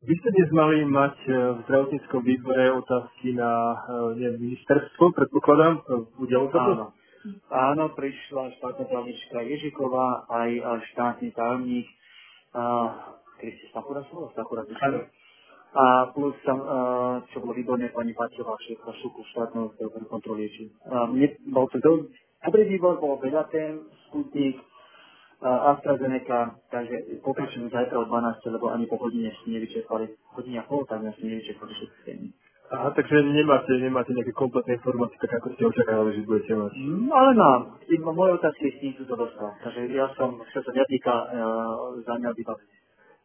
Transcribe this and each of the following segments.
Vy ste dnes mali mať e, v zdravotníckom výbore otázky na e, neviem, ministerstvo, predpokladám, udialo sa to? Áno. Áno, prišla štátna tajomnička Ježiková, aj štátny tajomník Kristi Sakura, Sakura, a plus tam, čo bolo výborné, pani Paťová, šéfka šuku štátneho kontroly. Mne bol to do, dobrý výbor, bolo veľa tém, Sputnik, uh, AstraZeneca, takže pokračujem zajtra o 12, lebo ani po hodine ste nevyčerpali, hodine a pol, tak ste nevyčerpali všetky témy. Aha, takže nemáte, nemáte nejaké kompletné informácie, tak ako ste očakávali, že budete mať. No, ale mám. Iba moje otázky s tým sú to dostal. Takže ja som, čo sa netýka, uh, za mňa vybavený.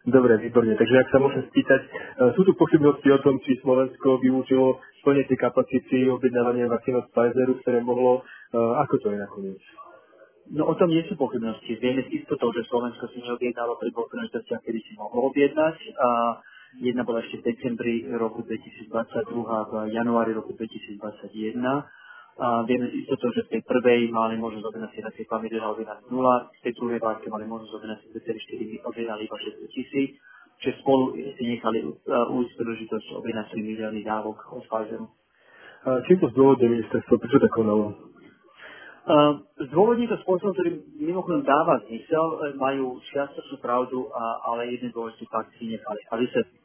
Dobre, výborne. Takže ak sa môžem spýtať, e, sú tu pochybnosti o tom, či Slovensko využilo plne tie kapacity objednávania vakcín od Pfizeru, ktoré mohlo. E, ako to je nakoniec? No o tom nie sú pochybnosti. Vieme s istotou, že Slovensko si neobjednalo pri dvoch príležitostiach, kedy si mohlo objednať. A jedna bola ešte v decembri roku 2022 a v januári roku 2021 a vieme si istotou, že v tej prvej mali možnosť objednať na tej pamäti objednať 0, v tej druhej várke mali možnosť objednať si 2,4 objednali iba 600 tisíc, čiže spolu si nechali uh, ujsť príležitosť objednať 3 milióny dávok od Pfizeru. Čím to zdôvodne ministerstvo? Prečo tak konalo? Uh, zdôvodní to spôsobom, ktorý mimochodom dáva zmysel, e, majú čiastočnú pravdu, a, ale jeden dôležitý fakt si nechali. A vysvetlím.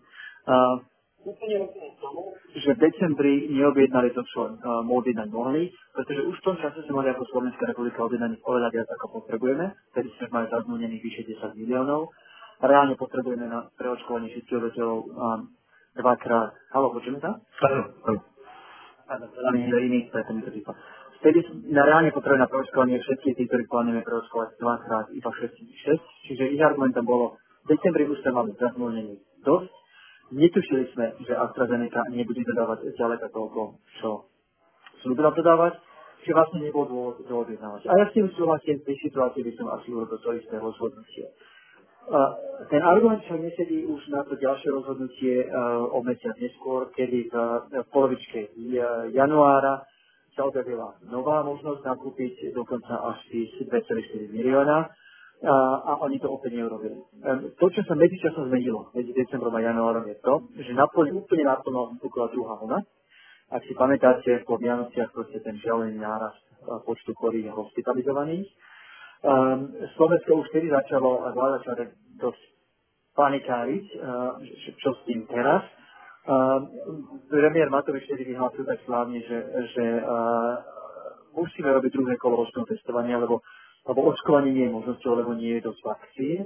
Úplne rozumiem tomu, že v decembri neobjednali to, čo uh, objednať mohli, pretože už v tom čase sme mali ako Slovenská republika objednaných oveľa viac, ako potrebujeme, vtedy sme mali zazmúnených vyše 10 miliónov. Reálne potrebujeme na preočkovanie všetkých obyvateľov um, dvakrát. Halo, počujeme sa? Áno, áno. Áno, iný, preto mi to vypadá. Vtedy na reálne potrebujeme na preočkovanie všetkých tých, ktorí plánujeme preočkovať dvakrát, iba 6, 6. Čiže ich argumentom bolo, v decembri už sme mali zazmúnených dosť, Netušili sme, že AstraZeneca nebude dodávať ďaleko toľko, čo slúbila dodávať, že vlastne nebol dôvod to objednávať. A ja s tým súhlasím, v tej situácii by som asi urobil to isté rozhodnutie. Ten argument však nesedí už na to ďalšie rozhodnutie uh, o mesiac neskôr, kedy v, v polovičke januára sa objavila nová možnosť nakúpiť dokonca až 2,4 milióna a, a oni to opäť neurobili. To, čo sa medzičasom zmenilo medzi decembrom a januárom je to, že naplň, úplne naplno vypukla druhá vlna. Ak si pamätáte, po Vianociach proste ten šialený nárast počtu chorých a hospitalizovaných. Um, Slovensko už vtedy začalo, a vláda začala dosť panikáriť, uh, čo s tým teraz. Uh, premiér Matovič vtedy vyhlásil tak slávne, že, že uh, musíme robiť druhé kolo testovania, lebo lebo očkovanie nie je možnosťou, lebo nie je dosť vakcín.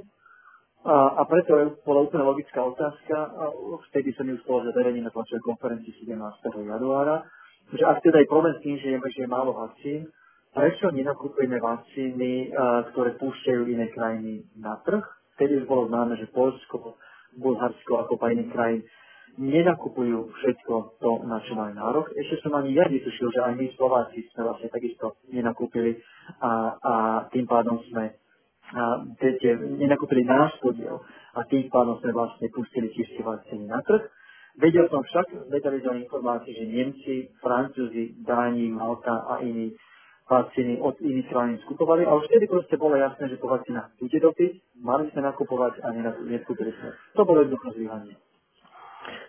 A, a preto bola úplne logická otázka, a vtedy som ju spolu zaverejný na tlačovej konferencii 17. januára, že ak teda je problém s tým, že je, že je málo vakcín, prečo nenakúpujeme vakcíny, ktoré púšťajú iné krajiny na trh? Vtedy už bolo známe, že Polsko, Bulharsko ako iných krajín nenakupujú všetko to, na čo majú nárok. Ešte som ani ja netušil, že aj my Slováci sme vlastne takisto nenakúpili a, a tým pádom sme a, viete, nenakúpili náš podiel a tým pádom sme vlastne pustili tiež vakcíny na trh. Vedel som však, vedeli sme informácie, že Nemci, Francúzi, Dáni, Malta a iní vakcíny od iných krajín skupovali a vtedy proste bolo jasné, že po vakcínach bude dopyt, mali sme nakupovať a neskúpili sme. To bolo jednoducho zlyhanie.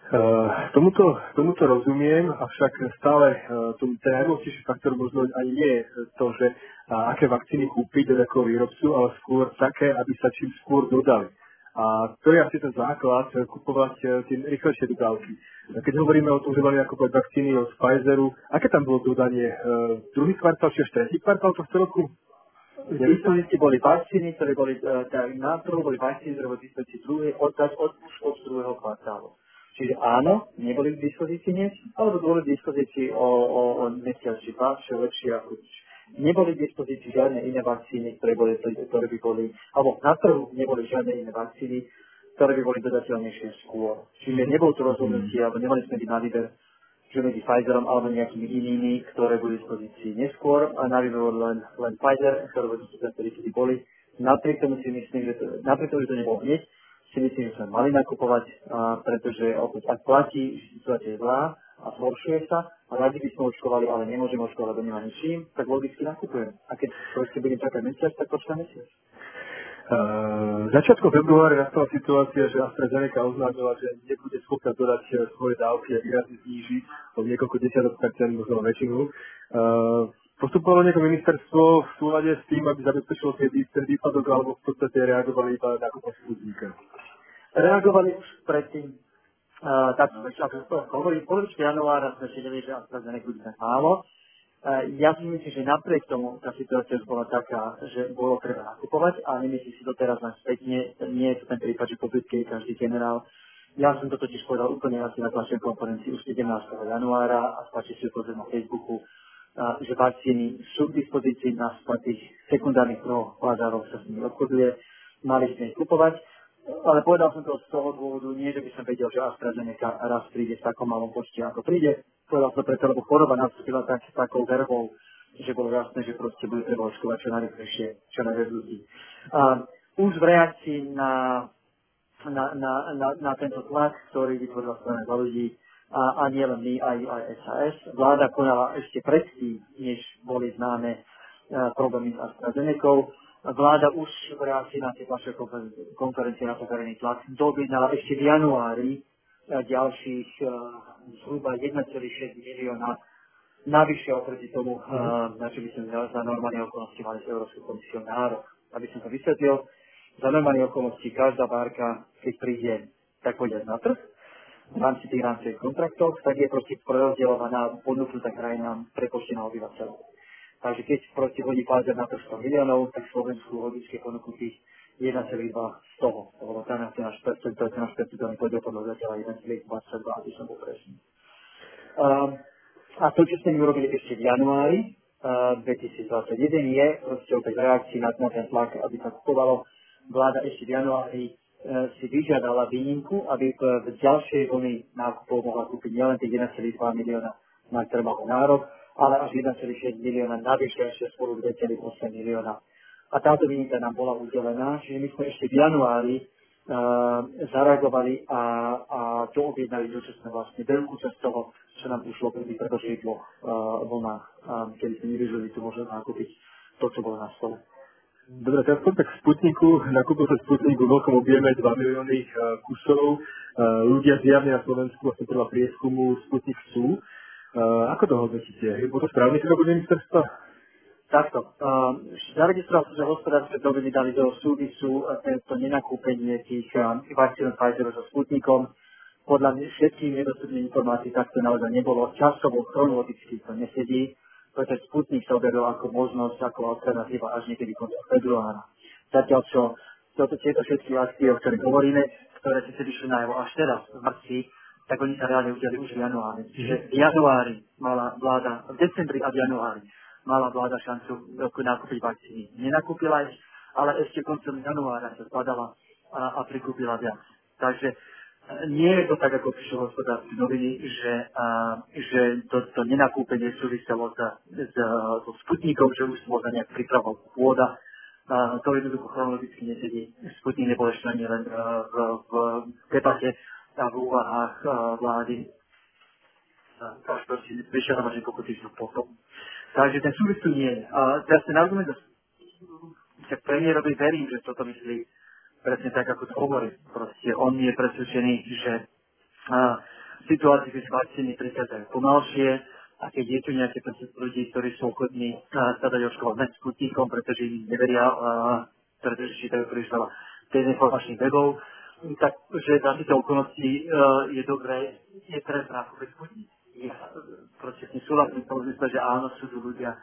Uh, tomuto, tomuto rozumiem, avšak stále uh, tom, ten najdôležitejší faktor možno ani nie je to, že uh, aké vakcíny kúpiť od akého výrobcu, ale skôr také, aby sa čím skôr dodali. A to je asi ten základ, kupovať tie rýchlejšie dodávky. Keď hovoríme o tom, že mali nakupovať vakcíny od Pfizeru, aké tam bolo dodanie? Druhý kvartál, či tretí kvartál tohto roku? Dispozícii boli vakcíny, ktoré boli na trhu, boli vakcíny, ktoré boli v dispozícii od, od, už od druhého kvartálu. Čiže áno, neboli k dispozícii dnes, alebo boli k dispozícii o, o, o mesiac či dva, čo lepšie ako Neboli k dispozícii žiadne iné vakcíny, ktoré, boli, ktoré by boli, alebo na trhu neboli žiadne iné vakcíny, ktoré by boli dodateľnejšie skôr. Čiže nebol to rozhodnutie, alebo nemali sme byť na výber, že medzi Pfizerom alebo nejakými inými, ktoré boli k dispozícii neskôr, a na výber len, len Pfizer, ktoré boli dispozícii, boli. Napriek tomu si myslím, že to, napriek tomu, že to nebolo hneď, si myslím, že sme mali nakupovať, a, pretože opäť ak platí, že situácia je zlá a zhoršuje sa a radi by sme očkovali, ale nemôžeme očkovať, lebo nemá ničím, tak logicky nakupujem. A keď proste budem čakať mesiac, tak počkám mesiac. Uh, začiatkom februára nastala situácia, že AstraZeneca oznámila, že nebude schopná dodať eh, svoje dávky a výrazne zníži o niekoľko desiatok percent, možno väčšinu. Uh, postupovalo nejaké ministerstvo v súlade s tým, aby zabezpečilo ten výpadok, alebo v podstate reagovali iba na kúpa? Reagovali už predtým, uh, tak ako hovorí, polovičky januára sme si vedeli, že AstraZeneca bude málo. Ja si myslím, že napriek tomu tá situácia bola taká, že bolo treba nakupovať a nemyslím si to teraz len spätne, nie je to ten prípad, že po bitke každý generál. Ja som to totiž povedal úplne asi na tlačnej konferencii už 17. januára a stačí si to na Facebooku, že vakcíny sú k dispozícii na tých sekundárnych trhoch, bazároch sa s nimi obchoduje, mali sme ich kupovať. Ale povedal som to z toho dôvodu, nie že by som vedel, že AstraZeneca raz príde v takom malom počte, ako príde, povedal som preto, lebo choroba nastúpila tak, takou verbou, že bolo jasné, že proste bude treba očkovať čo najrychlejšie, čo najviac ľudí. A už v reakcii na, na, na, na, na tento tlak, ktorý vytvorila strana za ľudí, a, a nie len my, aj, aj SAS, vláda konala ešte predtým, než boli známe uh, problémy s AstraZeneca. Vláda už v reakcii na tie vaše konferencie na to verejný tlak doobjednala ešte v januári ďalších uh, zhruba 1,6 milióna navyše oproti tomu, uh, na čo by sme za normálne okolnosti mali s Európskou komisiou nárok. Aby som to vysvetlil, za normálne okolnosti každá bárka, keď príde, tak pôjde na trh, v rámci tých rámcových kontraktov, tak je proste prerozdeľovaná, ponúknutá krajinám prepočtená obyvateľov. Takže keď proste hodí Pfizer na to 100 miliónov, tak Slovensku logicky ponúknutých 1,2 z toho. To bolo ten náš percent, to je náš percentuálny podiel podľa zatiaľ 1,22, aby som bol presný. Um, a to, čo sme urobili ešte v januári uh, 2021, je proste opäť reakcii na, na ten tlak, aby sa kupovalo. Vláda ešte v januári si vyžiadala výnimku, aby v, ďalšej vlny nákupov mohla kúpiť nielen tých 1,2 milióna, na ktoré máme nárok, ale až 1,6 milióna navyše ešte spolu 2,8 milióna a táto výnimka nám bola udelená, čiže my sme ešte v januári uh, zareagovali a, a to objednali, sme vlastne veľkú časť toho, čo nám ušlo pri dvoch uh, vlnách, uh, kedy sme nevyžili tu možnosť nakúpiť to, čo bolo na stole. Dobre, teraz tak k Sputniku. Nakúpil sa Sputnik v veľkom objeme 2 milióny uh, kusov. Uh, ľudia zjavne na Slovensku, vlastne podľa prieskumu, Sputnik sú. Uh, ako to hodnotíte? Je to správny krok ministerstva? Takto. Zaregistroval som, že hospodárske dohody dali do súvisu tento nenakúpenie tých vakcín Pfizeru so Sputnikom. Podľa všetkých nedostupných informácií takto naozaj nebolo. Časovo, chronologicky to nesedí, pretože Sputnik sa objavil ako možnosť, ako alternatíva až niekedy koncom februára. Zatiaľ čo toto, tieto všetky akcie, o ktorých hovoríme, ktoré si vyšli najavo až teraz v marci, tak oni sa reálne udiali už v januári. Čiže v januári mala vláda, v decembri a v januári mala vláda šancu nakúpiť vakcíny. Nenakúpila ich, ale ešte koncom januára sa skladala a, a prikúpila viac. Takže nie je to tak, ako prišlo hospodárske noviny, že, a, že to, to nenakúpenie súviselo s, s, so Sputnikom, že už sa nejak pripravoval pôda. A, to jednoducho chronologicky nesedí. Sputnik nebol ešte ani len v, v, debate a v úvahách vlády. Až proste prišiel na niekoľko týždňov potom. Takže ten súvis tu nie je. Teraz ten argument, že premiérovi verím, že toto myslí presne tak, ako to hovorí. Proste on je presvedčený, že a, situácie, keď vakcíny prichádzajú pomalšie a keď je tu nejaké proces ľudí, ktorí sú ochotní sa dať očkovať med sputníkom, pretože im neveria, a, pretože čítajú príliš veľa dezinformačných webov, tak že za týchto okolností uh, je dobré, je treba nakúpiť sputník ja proste tým súhlasím v tom zmysle, že áno, sú tu ľudia,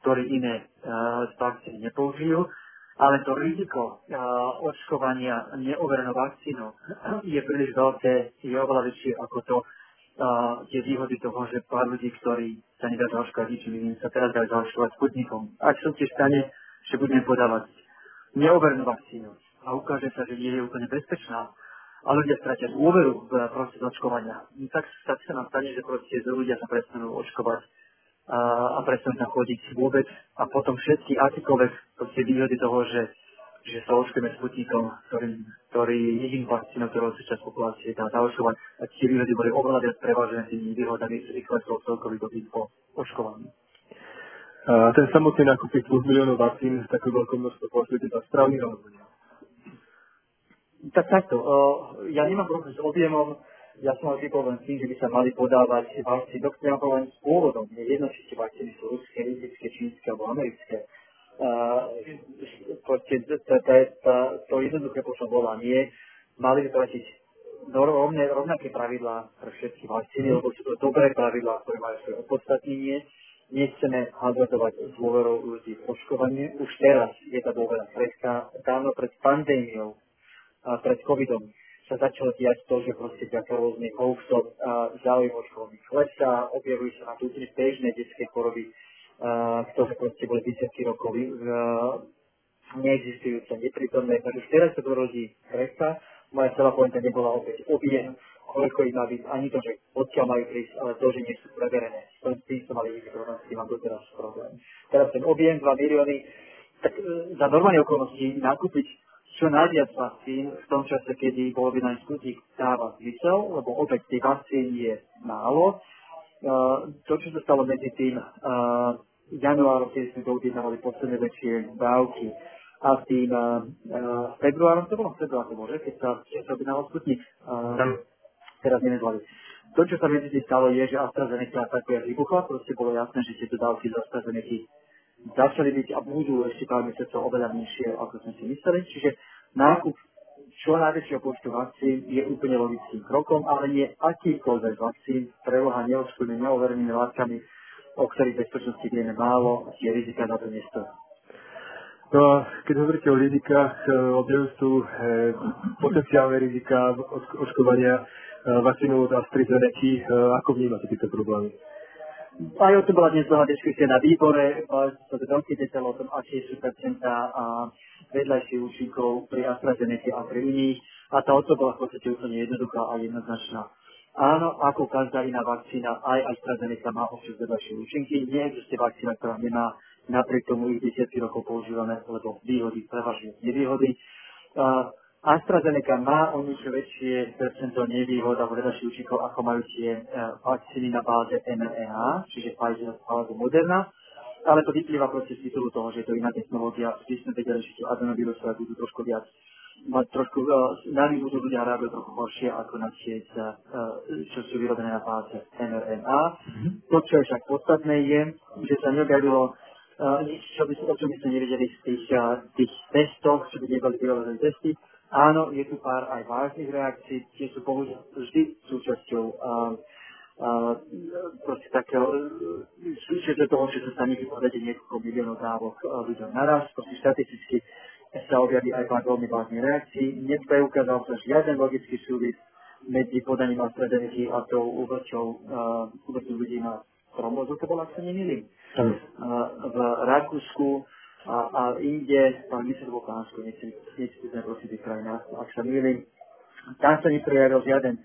ktorí iné uh, vakcíny nepoužijú, ale to riziko uh, očkovania neoverenou vakcínou je príliš veľké, je oveľa väčšie ako to, uh, tie výhody toho, že pár ľudí, ktorí sa nedá zaočkovať ničím iným, sa teraz dajú zaočkovať sputnikom. Ak som tiež stane, že budeme podávať neoverenú vakcínu a ukáže sa, že nie je úplne bezpečná, a ľudia stratia dôveru v proces očkovania, tak, tak sa nám stane, že proste ľudia sa prestanú očkovať a, a prestanú tam chodiť vôbec a potom všetky akékoľvek výhody toho, že, že sa očkujeme Sputnikom, ktorý, ktorý jedinú vakcínou, ktorou sa časť populácie dá zaočkovať, a tie výhody boli oveľa viac prevážené tými výhodami, ktorých klesol celkový dopyt po očkovaní. A ten samotný nákup tých 2 miliónov vakcín z takého veľkou množstvo považujete za správny nie? Tak takto, uh, ja nemám problém s objemom, ja som mal s tým, že by sa mali podávať vakcíny, doktor nemám problém s pôvodom. Nie jedno, či tie vakcíny sú ruské, indické, čínske alebo americké. To, jednoduché počo bola nie. Mali by platiť rovnaké pravidlá pre všetky vakcíny, lebo sú to dobré pravidlá, ktoré majú svoje opodstatnenie. Nechceme hazardovať s dôverou ľudí v očkovanie. Už teraz je tá dôvera predka. Dávno pred pandémiou a pred covidom sa začalo diať to, že proste vďaka rôznych hoaxov a záujem očkovaných klesá, objavujú sa na úplne bežné detské choroby, ktoré proste boli desiatky rokov neexistujúce, neprítomné. Takže teraz sa to rodí presa. Moja celá pointa nebola opäť objem, koľko ich má byť, ani to, že odkiaľ majú prísť, ale to, že nie sú preverené. S tým som mali tým mám doteraz problém. Teraz ten objem 2 milióny, tak e, za normálne okolnosti nakúpiť čo najviac vakcín v tom čase, kedy bol by na Sputnik dáva zmysel, lebo opäť tých vakcín je málo. Uh, to, čo sa stalo medzi tým uh, januárom, keď sme doobjednávali posledné väčšie dávky, a tým uh, februárom, to bolo február, to môže, keď sa, keď sa objednával Sputnik, uh, teraz nevedľali. To, čo sa medzi tým stalo, je, že AstraZeneca tak vybuchla, proste bolo jasné, že tieto dávky z AstraZeneca začali byť a budú ešte pár mesiacov oveľa nižšie, ako sme si mysleli. Čiže nákup čo najväčšieho počtu vakcín je úplne logickým krokom, ale nie akýkoľvek vakcín, preloha neočkodnými, neoverenými látkami, o ktorých bezpečnosti vieme málo, tie rizika na to nestojí. No a keď hovoríte o rizikách, e, objavujú sú e, potenciálne rizika očkovania e, vakcínou od AstraZeneca. E, ako vnímate tieto problémy? Aj o tom bola dnes dlhá diskusia na výbore, sa to veľký detail o tom, aké sú percentá a vedľajších účinkov pri AstraZeneca a pri iných. A tá odpoveď bola v podstate úplne jednoduchá a jednoznačná. Áno, ako každá iná vakcína, aj AstraZeneca má občas vedľajšie účinky. Neexistuje vakcína, ktorá nemá napriek tomu ich desiatky rokov používame, lebo výhody prevažujú nevýhody. AstraZeneca má o niečo väčšie percento nevýhod alebo vedľajších účinkov, ako majú tie uh, vakcíny na báze mRNA, čiže Pfizer alebo Moderna, ale to vyplýva proste z titulu toho, že je to iná technológia, vždy sme vedeli, že tie adenovírusové budú trošku viac mať trošku, uh, na nich budú ľudia reagovať trochu horšie ako na tie, uh, čo sú vyrobené na báze mRNA. Mm-hmm. To, čo je však podstatné, je, že sa neobjavilo nič, čo by, o čom by sme nevedeli z tých, tých testoch, čo by neboli vyrobené testy, Áno, je tu pár aj vážnych reakcií, tie sú bohužiaľ vždy súčasťou uh, uh, proste takého súčasťou toho, že sa stane vypovedať niekoľko miliónov dávok ľuďom naraz. Proste štatisticky sa objaví aj pár veľmi vážnych reakcií. Nepreukázal sa žiaden logický súvis medzi podaním AstraZeneca a tou úmrťou uh, ľudí na trombozu, to bola, ak sa nemýlim. Uh, v Rakúsku a, a inde, myslím, bol Pánsko, nechcem, nechcem prosím tých krajinách, ak sa mýlim, tam sa neprejavil žiaden,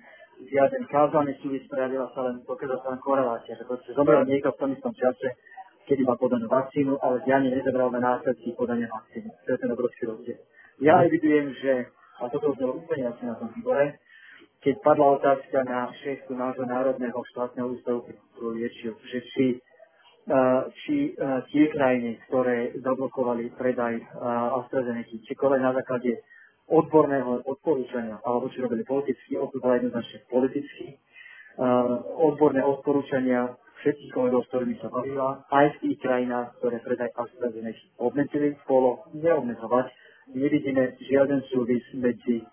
žiaden kauzálny súvis, prejavila sa len, pokázala sa len korelácia, že proste zomrel niekto v tom istom čase, kedy má podanú vakcínu, ale zjavne nezobral na následky podania vakcíny. To je ten obrovský rozdiel. Ja evidujem, že, a toto bolo úplne jasne na tom výbore, keď padla otázka na šéfku nášho Národného štátneho ústavu pro liečiv, že či či tie krajiny, ktoré zablokovali predaj AstraZeneca, či kole na základe odborného odporúčania, alebo či robili politicky, odpovedala jednoznačne politicky. Odborné odporúčania všetkých kolegov, s ktorými sa bavila, aj v tých krajinách, ktoré predaj AstraZeneca obmedzili, bolo neobmedzovať. Nevidíme žiaden súvis medzi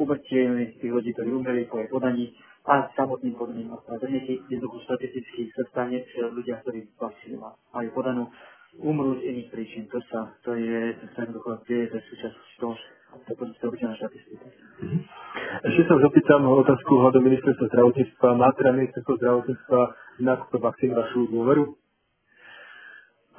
umrtiemi tých ľudí, ktorí umreli po jej podaní a samotným podaným AstraZeneca jednoducho statisticky sa stane, že ľudia, ktorí vakcínu majú podanú, umrú z iných príčin. To sa, to je, to sa jednoducho deje, to je súčasť toho, to je obyčajná štatistika. Ešte sa už opýtam otázku hľadom ministerstva zdravotníctva. Má teda ministerstvo zdravotníctva na túto vakcínu vašu dôveru?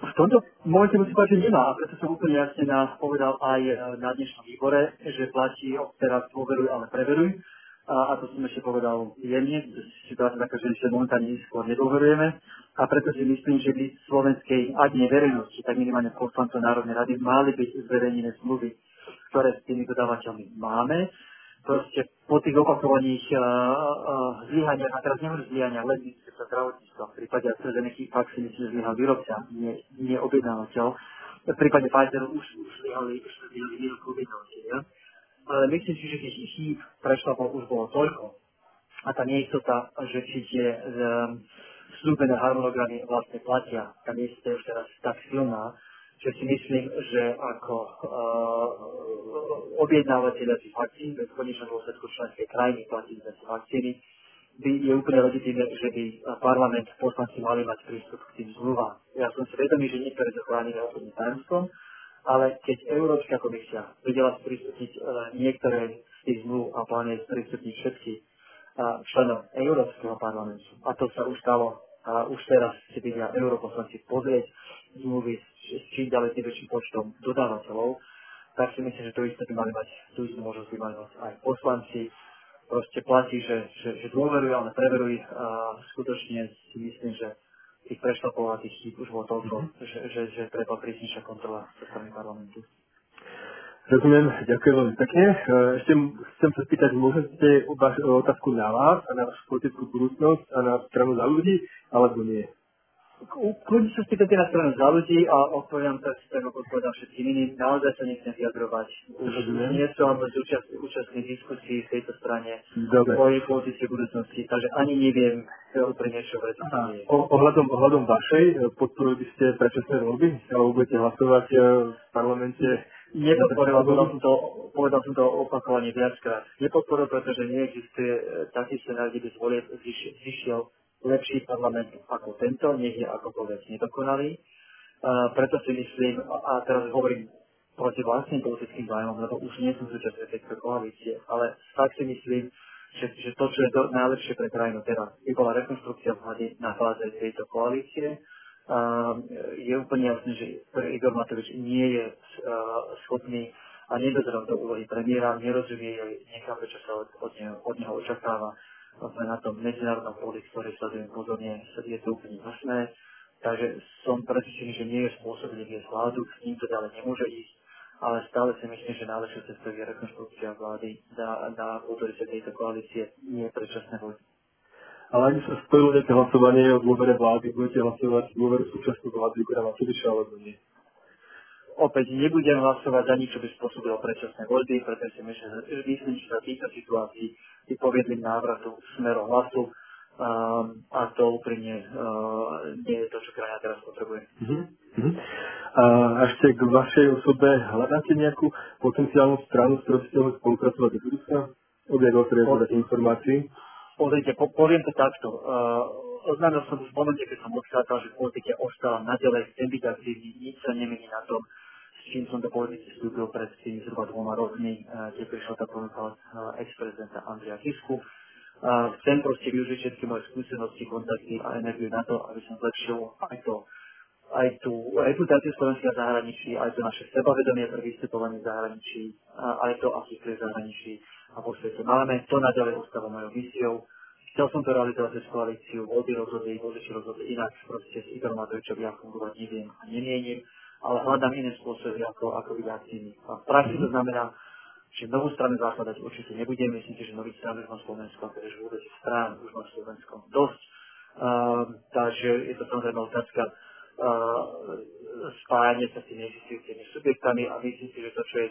V tomto momente musím povedať, že nemá. A preto som úplne jasne povedal aj e, na dnešnom výbore, že platí od teraz dôveruj, ale preveruj. A ako som ešte povedal jemne, situácia taká, že ešte momentálne skôr nedôverujeme. A preto si myslím, že by slovenskej, ak nie verejnosti, tak minimálne poslancov Národnej rady mali byť zverejnené zmluvy, ktoré s tými dodávateľmi máme. Proste po tých opakovaných uh, uh, zlyhaniach, a teraz nehovorím zlyhania, len ministerstva zdravotníctva, v prípade AstraZeneca fakt si zlyhal výrobca, nie, nie objednávateľ. V prípade Pfizeru už, už zlyhali, výrobku objednávateľ. Ale myslím si, že tých chýb prešla už bolo toľko. A tá neistota, že či tie um, slúbené harmonogramy vlastne platia, tá neistota je už teraz tak silná, že si myslím, že ako uh, objednávateľia tých vakcín, v konečnom dôsledku členské krajiny platí za tie vakcíny, by je úplne legitimné, že by parlament, poslanci mali mať prístup k tým zmluvám. Ja som si vedomý, že niektoré to chránené obchodným tajomstvom, ale keď Európska komisia vedela sprístupniť uh, niektoré z tých zmluv a plánuje sprístupniť všetky uh, členov Európskeho parlamentu, a to sa už stalo, a už teraz si vidia europoslanci pozrieť zmluvy s čím ďalej tým väčším počtom dodávateľov, tak si myslím, že to isté by mali mať, tú istú možnosť by mali mať aj poslanci. Proste platí, že, že, že dôverujú, ale preverujú a skutočne si myslím, že tých prešlapov a tých chýb už bolo toľko, mm-hmm. že, že, že treba prísnejšia kontrola zo strany parlamentu. Rozumiem, ďakujem veľmi pekne. E, ešte chcem sa spýtať, môžete otázku na vás a na vašu politickú budúcnosť a na stranu za ľudí, alebo nie? Sa spýtate na stranu za ľudí a odpovedám tak, ako odpovedám všetkým iným. Naozaj sa nechcem vyjadrovať. Už nie som zúčast, účastný diskusii v tejto strane Dobre. o pozícii budúcnosti, takže ani neviem úplne čo pre to ohľadom, ohľadom vašej, e, podporili by ste predčasné voľby? Alebo budete hlasovať e, v parlamente Nepodporil, povedal som to, povedal som to opakovane viackrát. Nepodporil, pretože neexistuje e, taký scenár, kde by zvolieb zišiel lepší parlament ako tento, nech je akokoľvek nedokonalý. Uh, preto si myslím, a teraz hovorím proti vlastným politickým zájmom, lebo už nie som súčasťou tejto koalície, ale tak si myslím, že, že to, čo je to najlepšie pre krajinu teraz, by bola rekonstrukcia vlády na fáze tejto koalície. Uh, je úplne jasné, že Igor Matovič nie je uh, schopný a nedozrel do úlohy premiéra, nerozumie jej, nechápe, čo sa od, od, neho, od neho očakáva na tom medzinárodnom poli, ktorý sledujem pozorne, je to úplne jasné. Takže som presvedčený, že nie je spôsobený viesť vládu, s ním to ďalej nemôže ísť, ale stále si myslím, že najlepšia cesta je rekonstrukcia vlády na, na autorite tejto koalície, nie predčasné voľby. Ale ak sa spojilo nejaké hlasovanie o dôvere vlády, budete hlasovať dôveru súčasnú vlády, má Matoviča alebo nie? Opäť nebudem hlasovať za nič, čo by spôsobilo predčasné voľby, pretože si myslím, že myslím, že sa týchto situácií by poviedli návratu smerom hlasu um, a to úprimne uh, nie je to, čo krajina teraz potrebuje. Uh-huh. A ešte k vašej osobe hľadáte nejakú potenciálnu stranu, s ktorou ste mohli spolupracovať do budúcna? Objavil sa informácií? Pozrite, po, poviem to takto. Uh, oznámil som už v momente, keď som odchádzal, že v politike ostávam naďalej, chcem byť aktívny, nič sa nemení na tom, s čím som do politiky vstúpil pred tými zhruba dvoma rokmi, kde prišla tá ponuka od ex-prezidenta Andrea Kisku. Chcem proste využiť všetky moje skúsenosti, kontakty a energiu na to, aby som zlepšil aj to aj tú reputáciu Slovenska v zahraničí, aj to naše sebavedomie pre vystupovanie v zahraničí, aj to, aký v zahraničí a vo svete máme. To naďalej ostáva mojou misiou. Chcel som to realizovať cez koalíciu, voľby rozhodli, voliči rozhodli inak, proste s Igorom Matovičom ja fungovať neviem a nemienim ale hľadám iné spôsoby, ako, ako byť aktívny. A v praxi to znamená, že novú stranu zakladať určite nebudem. Myslím si, že nový stran už má Slovensko, pretože vôbec strán už má Slovensko dosť. Uh, takže je to samozrejme otázka uh, spájanie sa s tými existujúcimi subjektami a myslím si, že to, čo je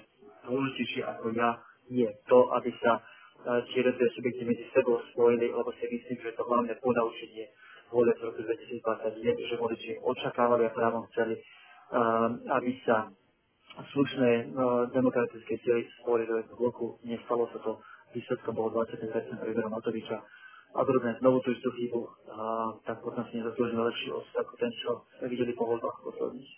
dôležitejšie ako ja, je to, aby sa uh, tie jednotlivé subjekty medzi sebou spojili, lebo si myslím, že to hlavné ponaučenie volieb v roku 2020 je, že voliči očakávali a právom chceli aby sa slušné demokratické sily spojili do bloku. Nestalo sa to. Výsledkom bolo 20% pre Igora Matoviča. A druhé, znovu tú istú chybu, tak potom si nezaslúžime lepší osud ako ten, čo videli po voľbách posledných.